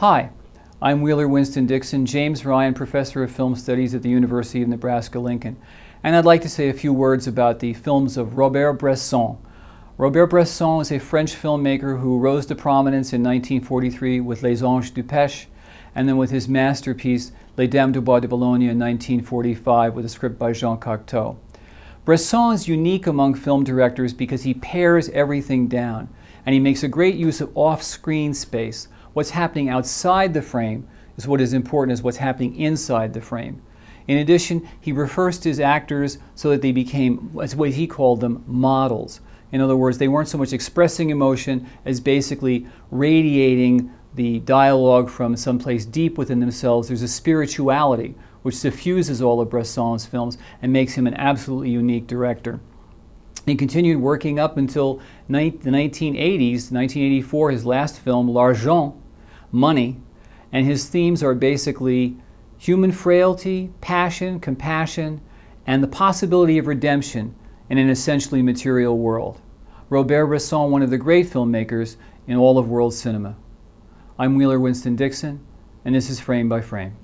Hi, I'm Wheeler Winston Dixon, James Ryan Professor of Film Studies at the University of Nebraska Lincoln, and I'd like to say a few words about the films of Robert Bresson. Robert Bresson is a French filmmaker who rose to prominence in 1943 with Les Anges du Péché, and then with his masterpiece Les Dames du Bois de Boulogne in 1945 with a script by Jean Cocteau. Bresson is unique among film directors because he pares everything down, and he makes a great use of off-screen space what's happening outside the frame is what is important as what's happening inside the frame. In addition, he refers to his actors so that they became, as what he called them, models. In other words, they weren't so much expressing emotion as basically radiating the dialogue from someplace deep within themselves. There's a spirituality which suffuses all of Bresson's films and makes him an absolutely unique director. He continued working up until the 1980s, 1984, his last film, L'Argent, Money, and his themes are basically human frailty, passion, compassion, and the possibility of redemption in an essentially material world. Robert Bresson, one of the great filmmakers in all of world cinema. I'm Wheeler Winston Dixon, and this is Frame by Frame.